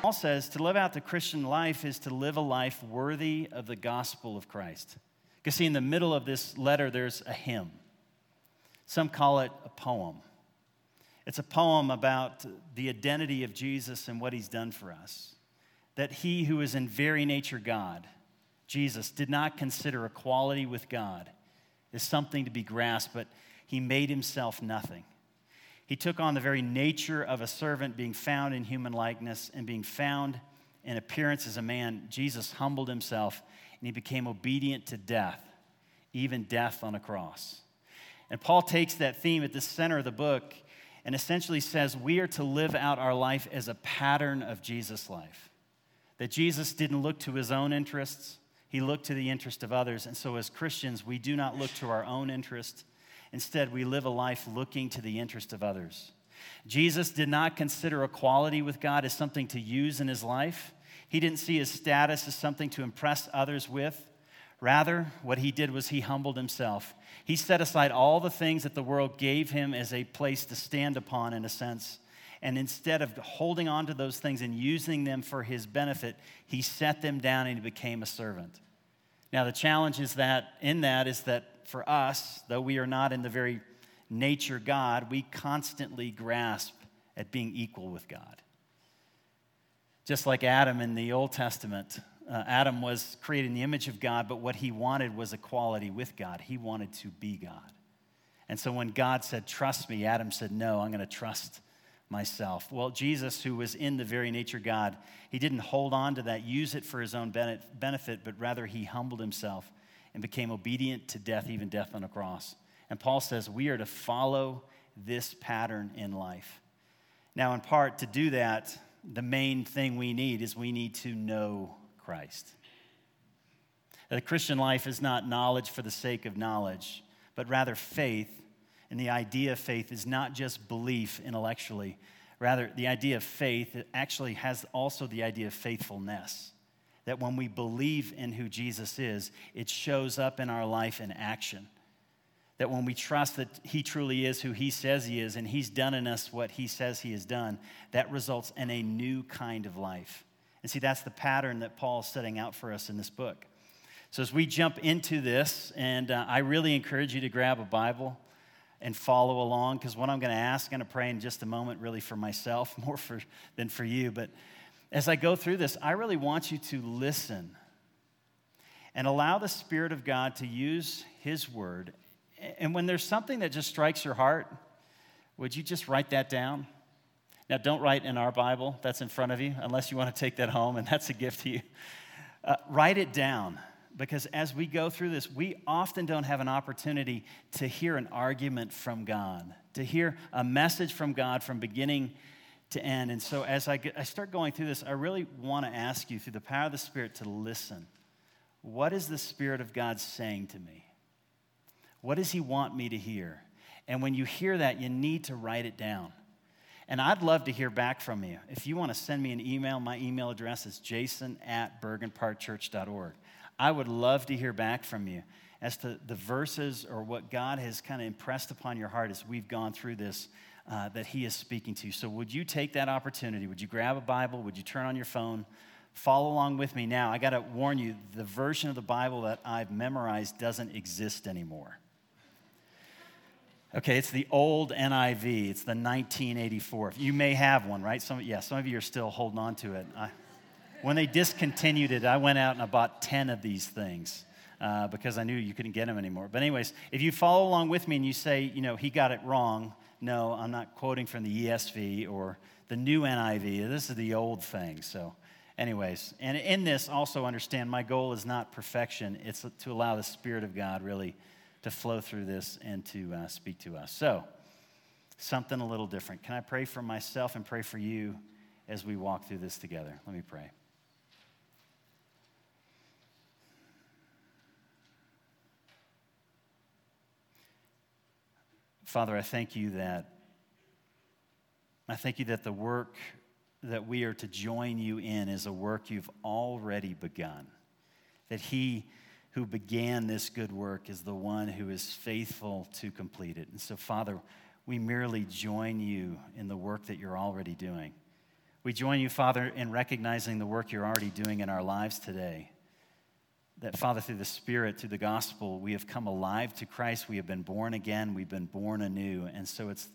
Paul says to live out the Christian life is to live a life worthy of the gospel of Christ. Because, see, in the middle of this letter, there's a hymn. Some call it a poem. It's a poem about the identity of Jesus and what he's done for us. That he who is in very nature God, Jesus, did not consider equality with God as something to be grasped, but he made himself nothing. He took on the very nature of a servant, being found in human likeness and being found in appearance as a man. Jesus humbled himself and he became obedient to death, even death on a cross. And Paul takes that theme at the center of the book and essentially says we are to live out our life as a pattern of Jesus' life. That Jesus didn't look to his own interests, he looked to the interest of others. And so, as Christians, we do not look to our own interest. Instead, we live a life looking to the interest of others. Jesus did not consider equality with God as something to use in his life. He didn't see his status as something to impress others with. Rather, what he did was he humbled himself. He set aside all the things that the world gave him as a place to stand upon, in a sense. And instead of holding on to those things and using them for his benefit, he set them down and he became a servant. Now, the challenge is that in that is that for us, though we are not in the very nature God, we constantly grasp at being equal with God. Just like Adam in the Old Testament, uh, Adam was created in the image of God, but what he wanted was equality with God. He wanted to be God. And so when God said, Trust me, Adam said, No, I'm going to trust myself. Well, Jesus, who was in the very nature God, he didn't hold on to that, use it for his own benefit, but rather he humbled himself and became obedient to death, even death on a cross. And Paul says we are to follow this pattern in life. Now, in part, to do that, the main thing we need is we need to know Christ. The Christian life is not knowledge for the sake of knowledge, but rather faith. And the idea of faith is not just belief intellectually. Rather, the idea of faith actually has also the idea of faithfulness. That when we believe in who Jesus is, it shows up in our life in action. That when we trust that He truly is who He says He is and He's done in us what He says He has done, that results in a new kind of life. And see, that's the pattern that Paul is setting out for us in this book. So, as we jump into this, and uh, I really encourage you to grab a Bible and follow along, because what I'm going to ask, I'm going to pray in just a moment, really for myself more for, than for you. But as I go through this, I really want you to listen and allow the Spirit of God to use His word. And when there's something that just strikes your heart, would you just write that down? Now, don't write in our Bible that's in front of you, unless you want to take that home, and that's a gift to you. Uh, write it down, because as we go through this, we often don't have an opportunity to hear an argument from God, to hear a message from God from beginning to end. And so, as I, get, I start going through this, I really want to ask you, through the power of the Spirit, to listen. What is the Spirit of God saying to me? What does He want me to hear? And when you hear that, you need to write it down. And I'd love to hear back from you. If you want to send me an email, my email address is jason at bergenparkchurch.org. I would love to hear back from you as to the verses or what God has kind of impressed upon your heart as we've gone through this uh, that He is speaking to. So, would you take that opportunity? Would you grab a Bible? Would you turn on your phone? Follow along with me now. I got to warn you the version of the Bible that I've memorized doesn't exist anymore. Okay, it's the old NIV. It's the 1984. You may have one, right? Some, yeah, some of you are still holding on to it. I, when they discontinued it, I went out and I bought 10 of these things uh, because I knew you couldn't get them anymore. But, anyways, if you follow along with me and you say, you know, he got it wrong, no, I'm not quoting from the ESV or the new NIV. This is the old thing. So, anyways, and in this, also understand my goal is not perfection, it's to allow the Spirit of God really to flow through this and to uh, speak to us. So, something a little different. Can I pray for myself and pray for you as we walk through this together? Let me pray. Father, I thank you that I thank you that the work that we are to join you in is a work you've already begun. That he who began this good work is the one who is faithful to complete it. And so, Father, we merely join you in the work that you're already doing. We join you, Father, in recognizing the work you're already doing in our lives today. That, Father, through the Spirit, through the gospel, we have come alive to Christ. We have been born again. We've been born anew. And so it's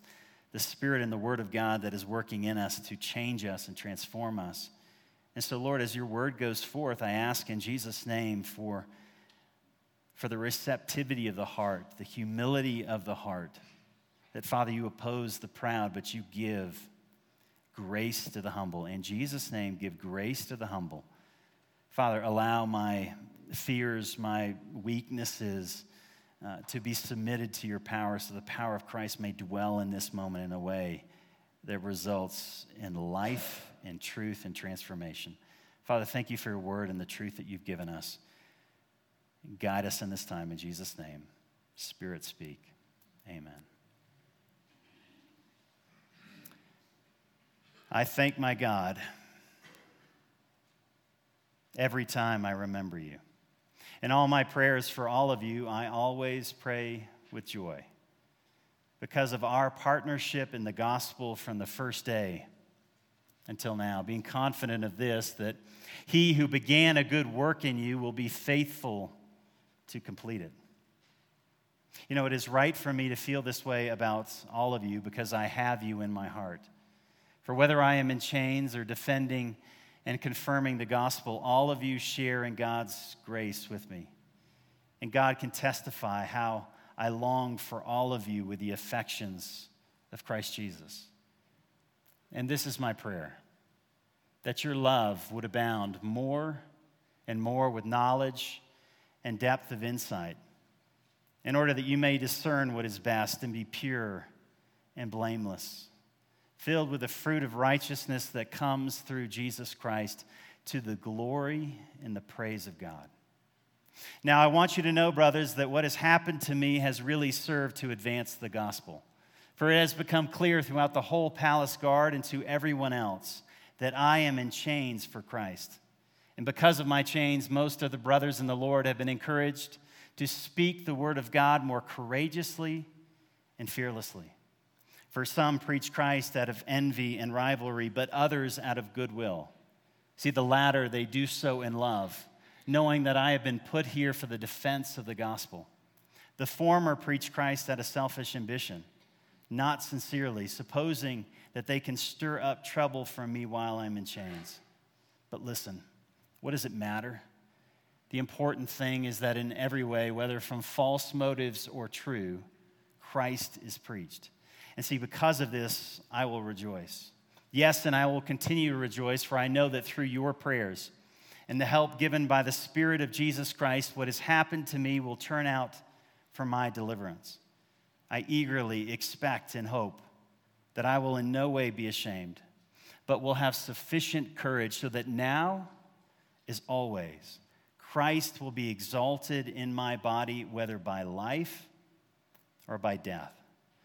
the Spirit and the Word of God that is working in us to change us and transform us. And so, Lord, as your word goes forth, I ask in Jesus' name for, for the receptivity of the heart, the humility of the heart. That, Father, you oppose the proud, but you give grace to the humble. In Jesus' name, give grace to the humble. Father, allow my fears, my weaknesses uh, to be submitted to your power so the power of Christ may dwell in this moment in a way that results in life and truth and transformation. Father, thank you for your word and the truth that you've given us. Guide us in this time in Jesus' name. Spirit, speak. Amen. I thank my God every time I remember you. In all my prayers for all of you, I always pray with joy because of our partnership in the gospel from the first day until now, being confident of this, that he who began a good work in you will be faithful to complete it. You know, it is right for me to feel this way about all of you because I have you in my heart. For whether I am in chains or defending and confirming the gospel, all of you share in God's grace with me. And God can testify how I long for all of you with the affections of Christ Jesus. And this is my prayer that your love would abound more and more with knowledge and depth of insight, in order that you may discern what is best and be pure and blameless, filled with the fruit of righteousness that comes through Jesus Christ to the glory and the praise of God. Now, I want you to know, brothers, that what has happened to me has really served to advance the gospel. For it has become clear throughout the whole palace guard and to everyone else that I am in chains for Christ. And because of my chains, most of the brothers in the Lord have been encouraged to speak the word of God more courageously and fearlessly. For some preach Christ out of envy and rivalry, but others out of goodwill. See, the latter, they do so in love, knowing that I have been put here for the defense of the gospel. The former preach Christ out of selfish ambition not sincerely, supposing that they can stir up trouble from me while I'm in chains. But listen, what does it matter? The important thing is that in every way, whether from false motives or true, Christ is preached. And see, because of this, I will rejoice. Yes, and I will continue to rejoice, for I know that through your prayers and the help given by the Spirit of Jesus Christ, what has happened to me will turn out for my deliverance. I eagerly expect and hope that I will in no way be ashamed, but will have sufficient courage so that now, as always, Christ will be exalted in my body, whether by life or by death.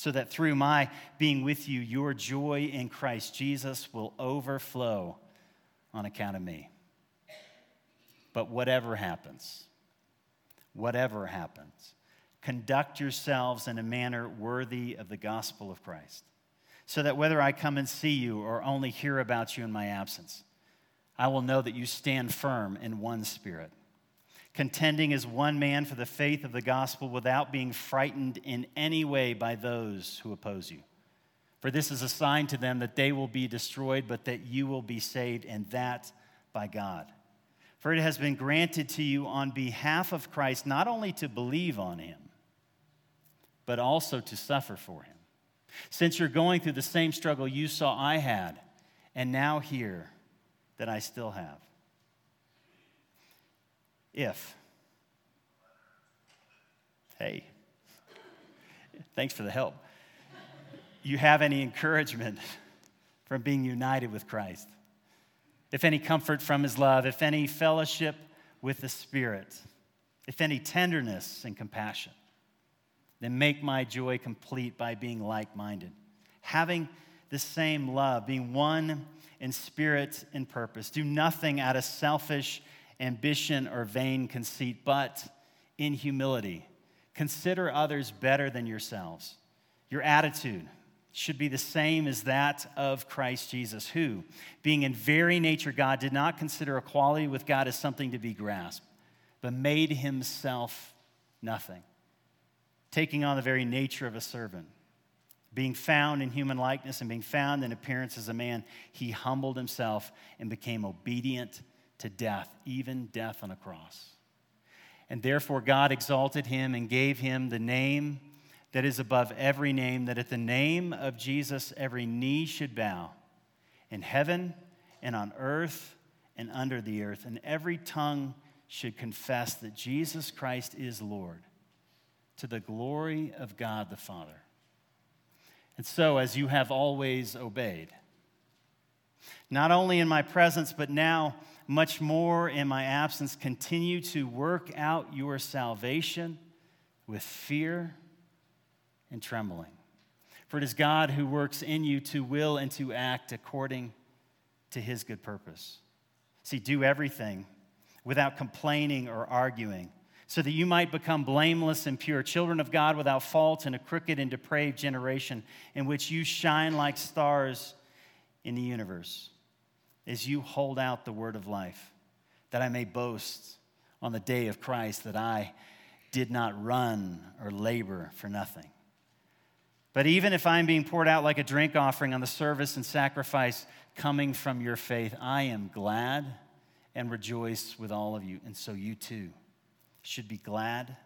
so that through my being with you, your joy in Christ Jesus will overflow on account of me. But whatever happens, whatever happens. Conduct yourselves in a manner worthy of the gospel of Christ, so that whether I come and see you or only hear about you in my absence, I will know that you stand firm in one spirit, contending as one man for the faith of the gospel without being frightened in any way by those who oppose you. For this is a sign to them that they will be destroyed, but that you will be saved, and that by God. For it has been granted to you on behalf of Christ not only to believe on him, but also to suffer for him. Since you're going through the same struggle you saw I had, and now hear that I still have. If, hey, thanks for the help. You have any encouragement from being united with Christ if any comfort from his love, if any fellowship with the Spirit, if any tenderness and compassion, then make my joy complete by being like minded, having the same love, being one in spirit and purpose. Do nothing out of selfish ambition or vain conceit, but in humility. Consider others better than yourselves. Your attitude should be the same as that of Christ Jesus, who, being in very nature God, did not consider equality with God as something to be grasped, but made himself nothing, taking on the very nature of a servant. Being found in human likeness and being found in appearance as a man, he humbled himself and became obedient to death, even death on a cross. And therefore, God exalted him and gave him the name that is above every name, that at the name of Jesus every knee should bow in heaven and on earth and under the earth, and every tongue should confess that Jesus Christ is Lord to the glory of God the Father. And so, as you have always obeyed, not only in my presence, but now much more in my absence, continue to work out your salvation with fear and trembling. For it is God who works in you to will and to act according to his good purpose. See, do everything without complaining or arguing, so that you might become blameless and pure, children of God without fault in a crooked and depraved generation in which you shine like stars in the universe as you hold out the word of life, that I may boast on the day of Christ that I did not run or labor for nothing. But even if I'm being poured out like a drink offering on the service and sacrifice coming from your faith, I am glad and rejoice with all of you. And so you too should be glad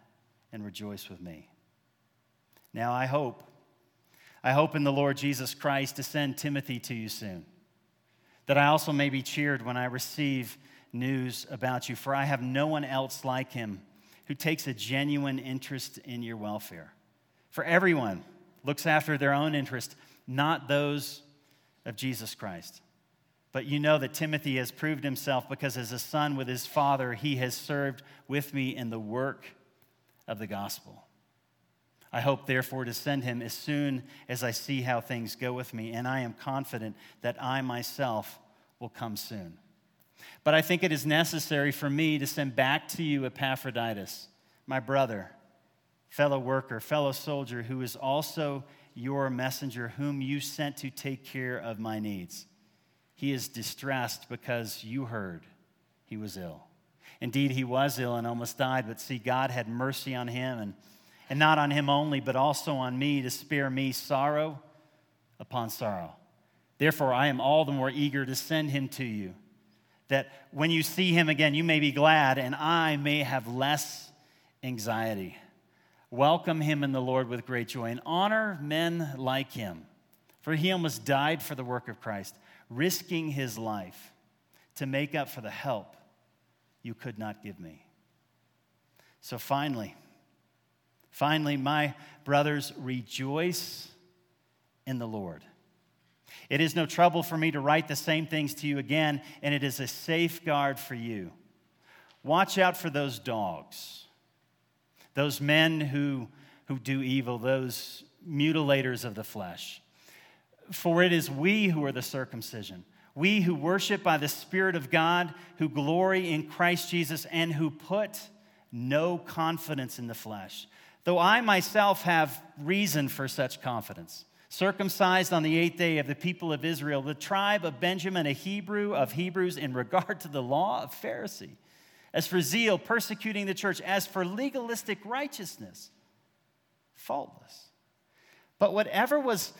and rejoice with me. Now I hope, I hope in the Lord Jesus Christ to send Timothy to you soon, that I also may be cheered when I receive news about you, for I have no one else like him who takes a genuine interest in your welfare. For everyone, looks after their own interest, not those of Jesus Christ. But you know that Timothy has proved himself because as a son with his father, he has served with me in the work of the gospel. I hope, therefore, to send him as soon as I see how things go with me, and I am confident that I myself will come soon. But I think it is necessary for me to send back to you Epaphroditus, my brother fellow worker, fellow soldier, who is also your messenger, whom you sent to take care of my needs. He is distressed because you heard he was ill. Indeed, he was ill and almost died, but see, God had mercy on him, and, and not on him only, but also on me to spare me sorrow upon sorrow. Therefore, I am all the more eager to send him to you, that when you see him again, you may be glad, and I may have less anxiety. Welcome him in the Lord with great joy and honor men like him. For he almost died for the work of Christ, risking his life to make up for the help you could not give me. So finally, finally, my brothers, rejoice in the Lord. It is no trouble for me to write the same things to you again, and it is a safeguard for you. Watch out for those dogs those men who, who do evil, those mutilators of the flesh. For it is we who are the circumcision, we who worship by the Spirit of God, who glory in Christ Jesus, and who put no confidence in the flesh. Though I myself have reason for such confidence. Circumcised on the eighth day of the people of Israel, the tribe of Benjamin, a Hebrew of Hebrews, in regard to the law of Pharisee as for zeal, persecuting the church, as for legalistic righteousness, faultless. But whatever was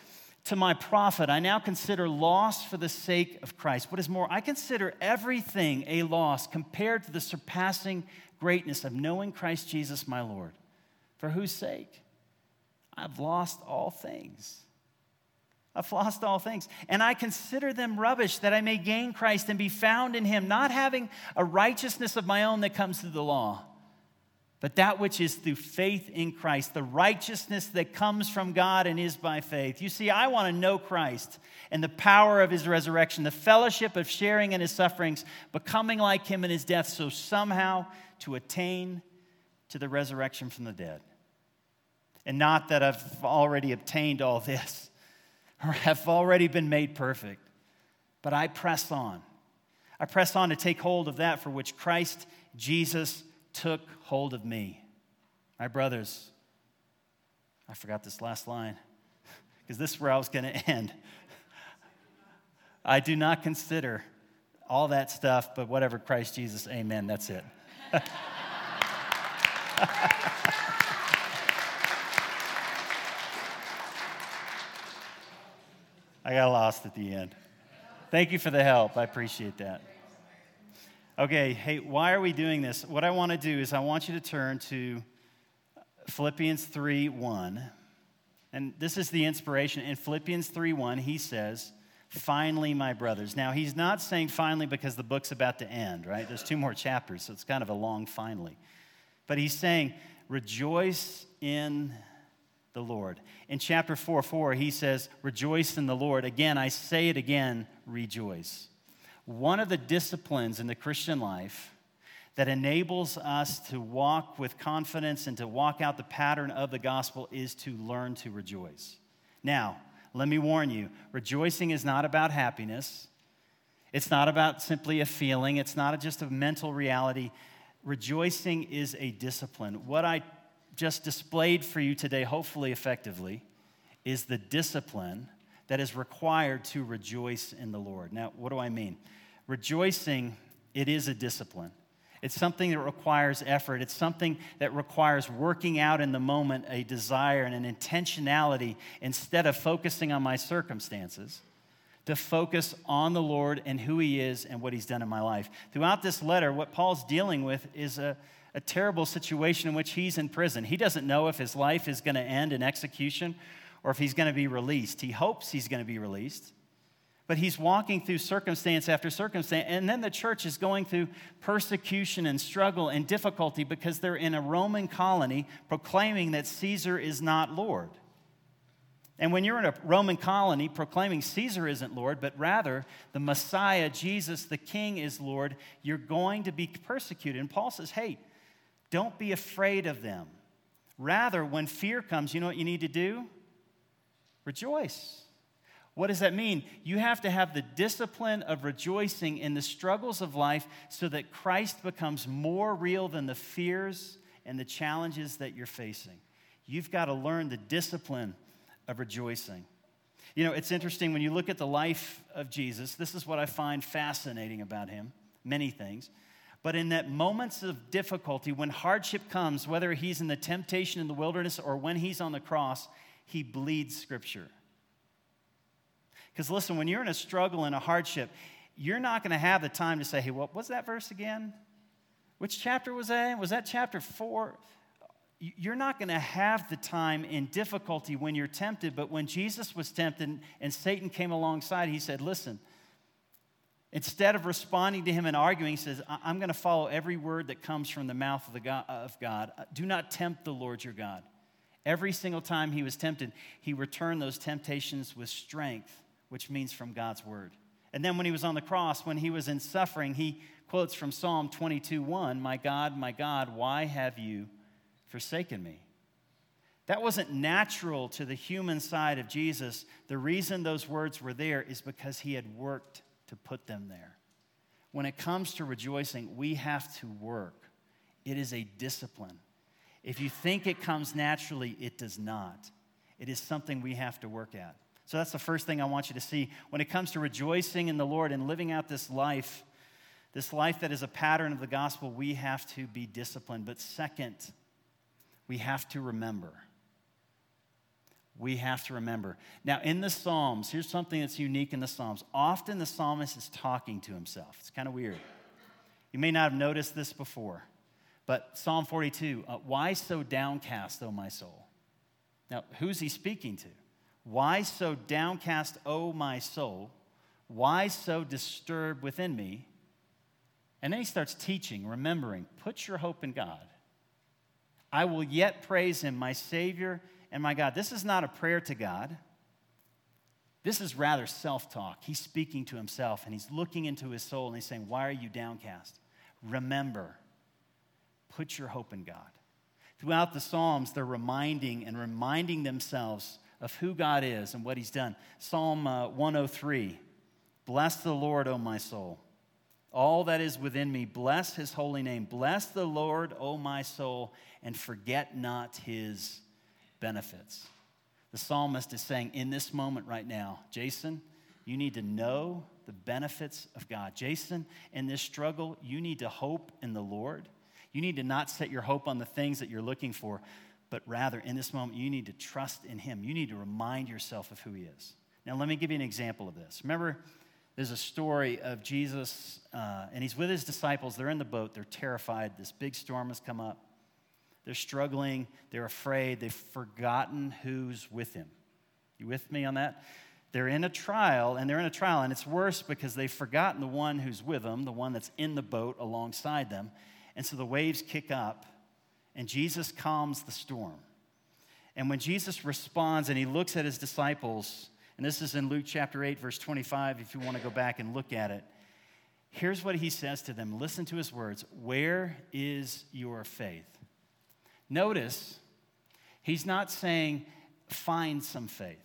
to my profit, I now consider loss for the sake of Christ. What is more, I consider everything a loss compared to the surpassing greatness of knowing Christ Jesus my Lord, for whose sake I've lost all things I've lost all things. And I consider them rubbish that I may gain Christ and be found in him, not having a righteousness of my own that comes through the law, but that which is through faith in Christ, the righteousness that comes from God and is by faith. You see, I want to know Christ and the power of his resurrection, the fellowship of sharing in his sufferings, becoming like him in his death, so somehow to attain to the resurrection from the dead. And not that I've already obtained all this or have already been made perfect, but I press on. I press on to take hold of that for which Christ Jesus took hold of me. My brothers, I forgot this last line because this is where I was going to end. I do not consider all that stuff, but whatever Christ Jesus, amen, that's it. I got lost at the end. Thank you for the help. I appreciate that. Okay, hey, why are we doing this? What I want to do is I want you to turn to Philippians 3 1. And this is the inspiration. In Philippians 3 1, he says, Finally, my brothers. Now, he's not saying finally because the book's about to end, right? There's two more chapters, so it's kind of a long finally. But he's saying, Rejoice in the Lord. In chapter 4 4, he says, Rejoice in the Lord. Again, I say it again, rejoice. One of the disciplines in the Christian life that enables us to walk with confidence and to walk out the pattern of the gospel is to learn to rejoice. Now, let me warn you rejoicing is not about happiness, it's not about simply a feeling, it's not just a mental reality. Rejoicing is a discipline. What I just displayed for you today, hopefully effectively, is the discipline that is required to rejoice in the Lord. Now, what do I mean? Rejoicing, it is a discipline. It's something that requires effort. It's something that requires working out in the moment a desire and an intentionality instead of focusing on my circumstances, to focus on the Lord and who He is and what He's done in my life. Throughout this letter, what Paul's dealing with is a, a terrible situation in which he's in prison. He doesn't know if his life is going to end in execution or if he's going to be released. He hopes he's going to be released. But he's walking through circumstance after circumstance. And then the church is going through persecution and struggle and difficulty because they're in a Roman colony proclaiming that Caesar is not Lord. And when you're in a Roman colony proclaiming Caesar isn't Lord, but rather the Messiah, Jesus, the King, is Lord, you're going to be persecuted. And Paul says, hey, don't be afraid of them. Rather, when fear comes, you know what you need to do? Rejoice. What does that mean? You have to have the discipline of rejoicing in the struggles of life so that Christ becomes more real than the fears and the challenges that you're facing. You've got to learn the discipline of rejoicing. You know, it's interesting when you look at the life of Jesus, this is what I find fascinating about him many things. But in that moments of difficulty, when hardship comes, whether he's in the temptation in the wilderness or when he's on the cross, he bleeds scripture. Because listen, when you're in a struggle and a hardship, you're not going to have the time to say, hey, what was that verse again? Which chapter was that? Was that chapter four? You're not going to have the time in difficulty when you're tempted, but when Jesus was tempted and Satan came alongside, he said, listen, Instead of responding to him and arguing, he says, I'm going to follow every word that comes from the mouth of, God. Do not tempt the Lord your God. Every single time he was tempted, he returned those temptations with strength, which means from God's word. And then when he was on the cross, when he was in suffering, he quotes from Psalm 22 1, My God, my God, why have you forsaken me? That wasn't natural to the human side of Jesus. The reason those words were there is because he had worked to put them there. When it comes to rejoicing, we have to work. It is a discipline. If you think it comes naturally, it does not. It is something we have to work at. So that's the first thing I want you to see. When it comes to rejoicing in the Lord and living out this life, this life that is a pattern of the gospel, we have to be disciplined. But second, we have to remember we have to remember. Now, in the Psalms, here's something that's unique in the Psalms. Often the psalmist is talking to himself. It's kind of weird. You may not have noticed this before, but Psalm 42 uh, Why so downcast, O my soul? Now, who's he speaking to? Why so downcast, O my soul? Why so disturbed within me? And then he starts teaching, remembering, put your hope in God. I will yet praise him, my Savior and my God. This is not a prayer to God. This is rather self talk. He's speaking to himself and he's looking into his soul and he's saying, Why are you downcast? Remember, put your hope in God. Throughout the Psalms, they're reminding and reminding themselves of who God is and what he's done. Psalm uh, 103 Bless the Lord, O my soul. All that is within me, bless his holy name. Bless the Lord, O my soul, and forget not his benefits. The psalmist is saying, in this moment right now, Jason, you need to know the benefits of God. Jason, in this struggle, you need to hope in the Lord. You need to not set your hope on the things that you're looking for, but rather in this moment, you need to trust in Him. You need to remind yourself of who He is. Now, let me give you an example of this. Remember, there's a story of Jesus, uh, and He's with His disciples. They're in the boat, they're terrified. This big storm has come up. They're struggling, they're afraid, they've forgotten who's with Him. You with me on that? They're in a trial, and they're in a trial, and it's worse because they've forgotten the one who's with them, the one that's in the boat alongside them. And so the waves kick up, and Jesus calms the storm. And when Jesus responds and he looks at his disciples, and this is in Luke chapter 8, verse 25, if you want to go back and look at it, here's what he says to them. Listen to his words Where is your faith? Notice, he's not saying, Find some faith.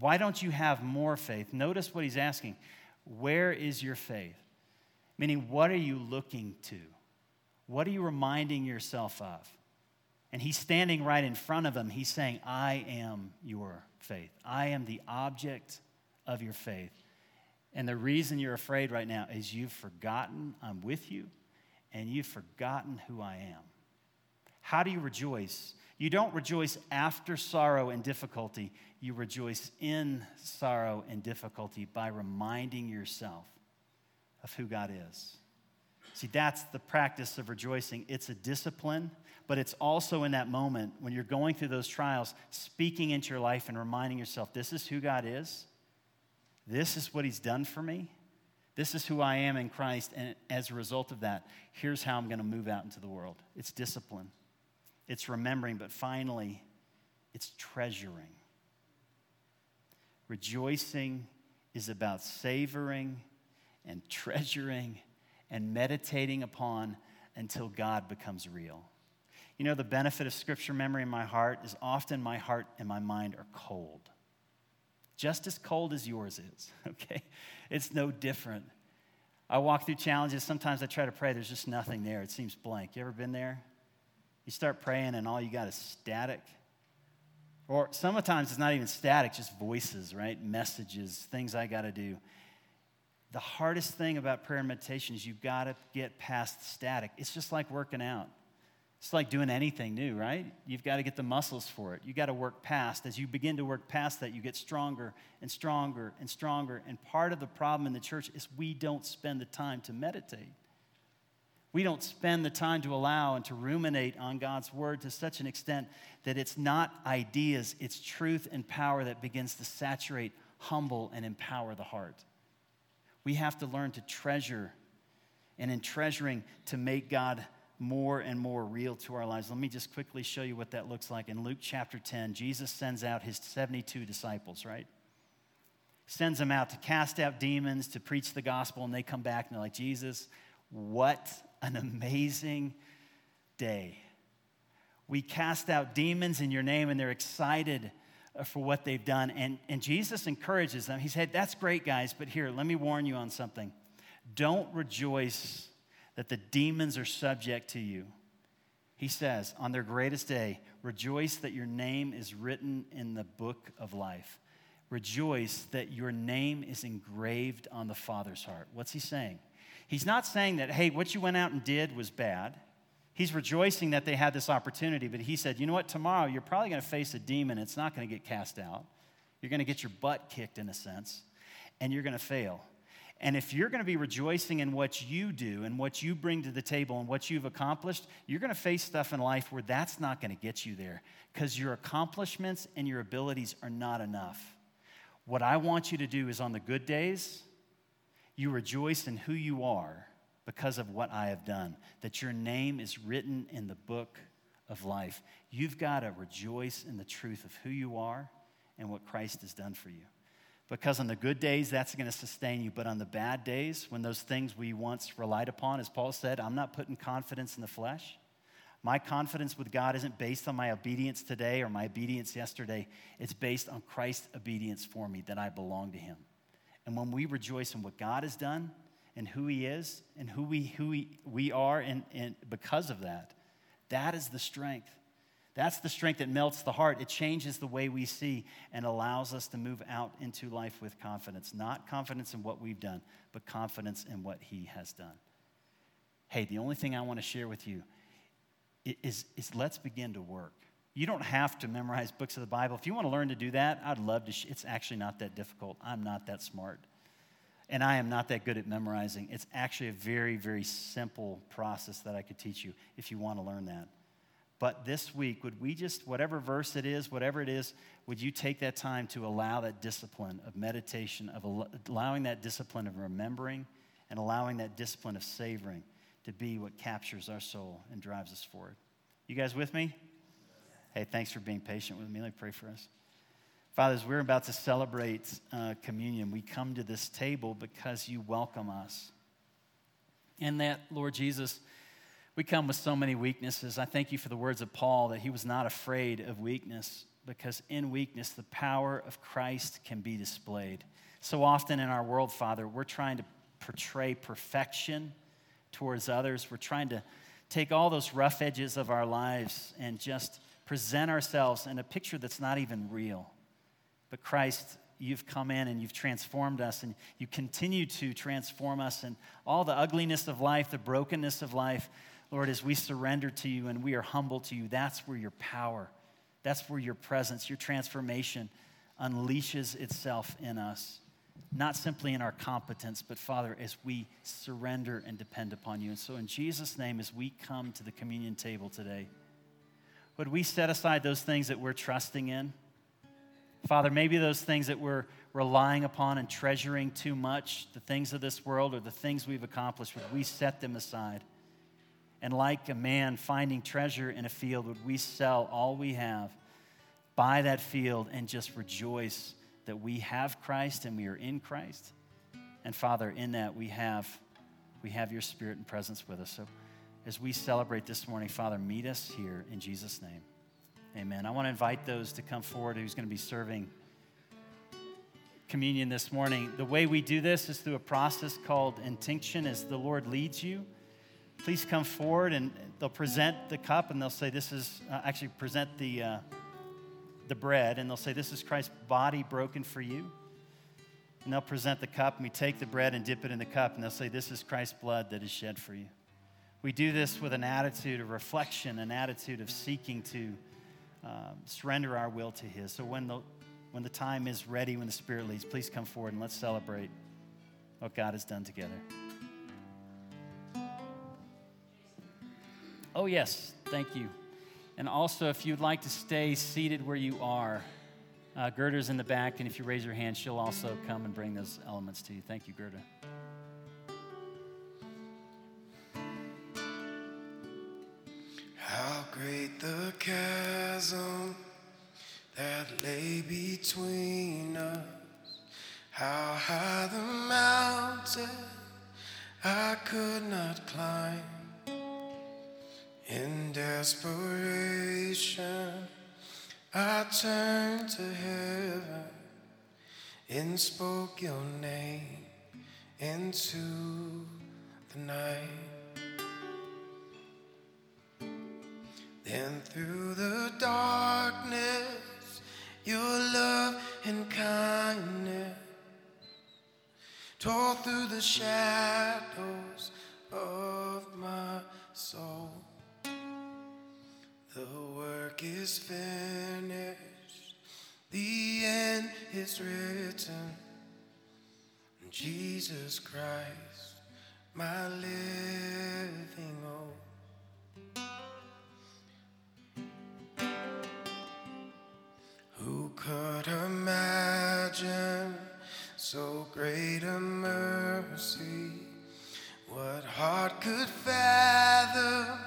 Why don't you have more faith? Notice what he's asking. Where is your faith? Meaning, what are you looking to? What are you reminding yourself of? And he's standing right in front of him. He's saying, I am your faith. I am the object of your faith. And the reason you're afraid right now is you've forgotten I'm with you and you've forgotten who I am. How do you rejoice? You don't rejoice after sorrow and difficulty. You rejoice in sorrow and difficulty by reminding yourself of who God is. See, that's the practice of rejoicing. It's a discipline, but it's also in that moment when you're going through those trials, speaking into your life and reminding yourself this is who God is, this is what He's done for me, this is who I am in Christ, and as a result of that, here's how I'm going to move out into the world. It's discipline, it's remembering, but finally, it's treasuring. Rejoicing is about savoring and treasuring and meditating upon until God becomes real. You know, the benefit of scripture memory in my heart is often my heart and my mind are cold. Just as cold as yours is, okay? It's no different. I walk through challenges. Sometimes I try to pray, there's just nothing there. It seems blank. You ever been there? You start praying, and all you got is static. Or sometimes it's not even static, just voices, right? Messages, things I got to do the hardest thing about prayer and meditation is you've got to get past static. It's just like working out. It's like doing anything new, right? You've got to get the muscles for it. You got to work past. As you begin to work past that, you get stronger and stronger and stronger. And part of the problem in the church is we don't spend the time to meditate. We don't spend the time to allow and to ruminate on God's word to such an extent that it's not ideas, it's truth and power that begins to saturate, humble, and empower the heart. We have to learn to treasure, and in treasuring, to make God more and more real to our lives. Let me just quickly show you what that looks like. In Luke chapter 10, Jesus sends out his 72 disciples, right? Sends them out to cast out demons, to preach the gospel, and they come back and they're like, Jesus, what an amazing day. We cast out demons in your name, and they're excited for what they've done. And, and Jesus encourages them. He said, That's great, guys, but here, let me warn you on something. Don't rejoice that the demons are subject to you. He says, On their greatest day, rejoice that your name is written in the book of life. Rejoice that your name is engraved on the Father's heart. What's he saying? He's not saying that, hey, what you went out and did was bad. He's rejoicing that they had this opportunity, but he said, You know what? Tomorrow you're probably going to face a demon. It's not going to get cast out. You're going to get your butt kicked, in a sense, and you're going to fail. And if you're going to be rejoicing in what you do and what you bring to the table and what you've accomplished, you're going to face stuff in life where that's not going to get you there because your accomplishments and your abilities are not enough. What I want you to do is on the good days, you rejoice in who you are because of what I have done, that your name is written in the book of life. You've got to rejoice in the truth of who you are and what Christ has done for you. Because on the good days, that's going to sustain you. But on the bad days, when those things we once relied upon, as Paul said, I'm not putting confidence in the flesh. My confidence with God isn't based on my obedience today or my obedience yesterday. It's based on Christ's obedience for me, that I belong to Him. And when we rejoice in what God has done and who He is and who we, who we, we are, and, and because of that, that is the strength. That's the strength that melts the heart. It changes the way we see and allows us to move out into life with confidence. Not confidence in what we've done, but confidence in what He has done. Hey, the only thing I want to share with you is, is let's begin to work. You don't have to memorize books of the Bible. If you want to learn to do that, I'd love to. Sh- it's actually not that difficult. I'm not that smart. And I am not that good at memorizing. It's actually a very, very simple process that I could teach you if you want to learn that. But this week, would we just, whatever verse it is, whatever it is, would you take that time to allow that discipline of meditation, of allowing that discipline of remembering, and allowing that discipline of savoring to be what captures our soul and drives us forward? You guys with me? Hey, thanks for being patient with me. Let me pray for us. Father, as we're about to celebrate uh, communion, we come to this table because you welcome us. And that, Lord Jesus, we come with so many weaknesses. I thank you for the words of Paul that he was not afraid of weakness because in weakness, the power of Christ can be displayed. So often in our world, Father, we're trying to portray perfection towards others. We're trying to take all those rough edges of our lives and just present ourselves in a picture that's not even real. But Christ, you've come in and you've transformed us, and you continue to transform us, and all the ugliness of life, the brokenness of life, Lord, as we surrender to you and we are humble to you, that's where your power, that's where your presence, your transformation unleashes itself in us. Not simply in our competence, but Father, as we surrender and depend upon you. And so, in Jesus' name, as we come to the communion table today, would we set aside those things that we're trusting in? Father, maybe those things that we're relying upon and treasuring too much, the things of this world or the things we've accomplished, would we set them aside? And like a man finding treasure in a field, would we sell all we have, buy that field, and just rejoice that we have Christ and we are in Christ? And Father, in that we have, we have your spirit and presence with us. So as we celebrate this morning, Father, meet us here in Jesus' name. Amen. I want to invite those to come forward who's going to be serving communion this morning. The way we do this is through a process called intinction as the Lord leads you. Please come forward and they'll present the cup and they'll say, This is uh, actually present the, uh, the bread and they'll say, This is Christ's body broken for you. And they'll present the cup and we take the bread and dip it in the cup and they'll say, This is Christ's blood that is shed for you. We do this with an attitude of reflection, an attitude of seeking to um, surrender our will to His. So when the, when the time is ready, when the Spirit leads, please come forward and let's celebrate what God has done together. Oh, yes, thank you. And also, if you'd like to stay seated where you are, uh, Gerda's in the back, and if you raise your hand, she'll also come and bring those elements to you. Thank you, Gerda. How great the chasm that lay between us, how high the mountain I could not climb. In desperation, I turned to heaven and spoke your name into the night. Then through the darkness, your love and kindness tore through the shadows of my soul. The work is finished, the end is written. Jesus Christ, my living hope. Who could imagine so great a mercy? What heart could fathom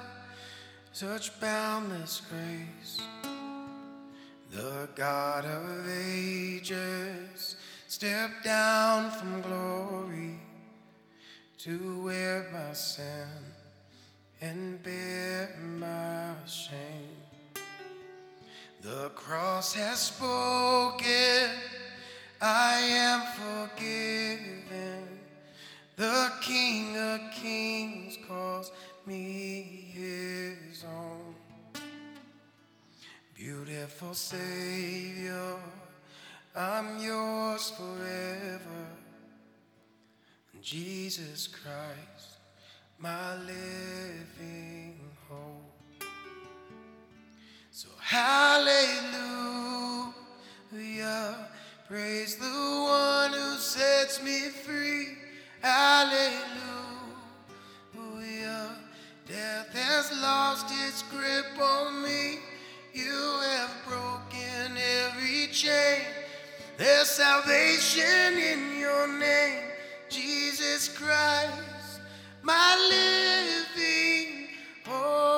touch boundless grace. The God of ages stepped down from glory my living hope. So hallelujah, praise the one who sets me free. Hallelujah, death has lost its grip on me. You have broken every chain. There's salvation in your name, Jesus Christ, my living hope.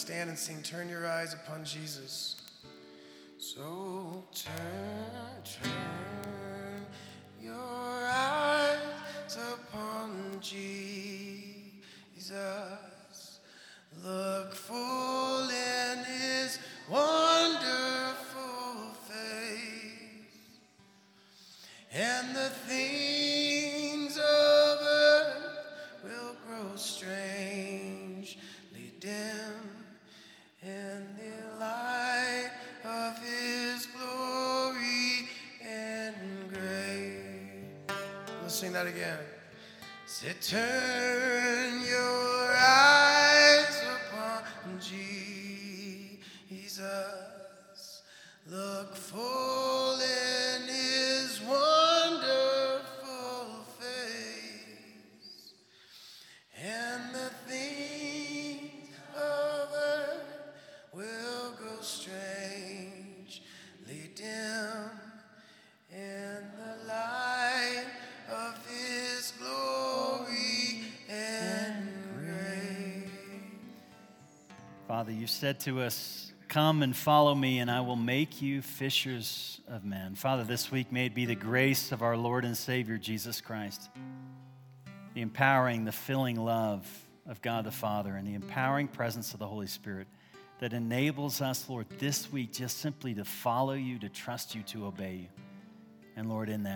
Stand and sing, Turn Your Eyes Upon Jesus. So turn, sing that again. Say, turn your said to us, Come and follow me, and I will make you fishers of men. Father, this week may it be the grace of our Lord and Savior Jesus Christ, the empowering, the filling love of God the Father, and the empowering presence of the Holy Spirit that enables us, Lord, this week just simply to follow you, to trust you, to obey you. And Lord, in that,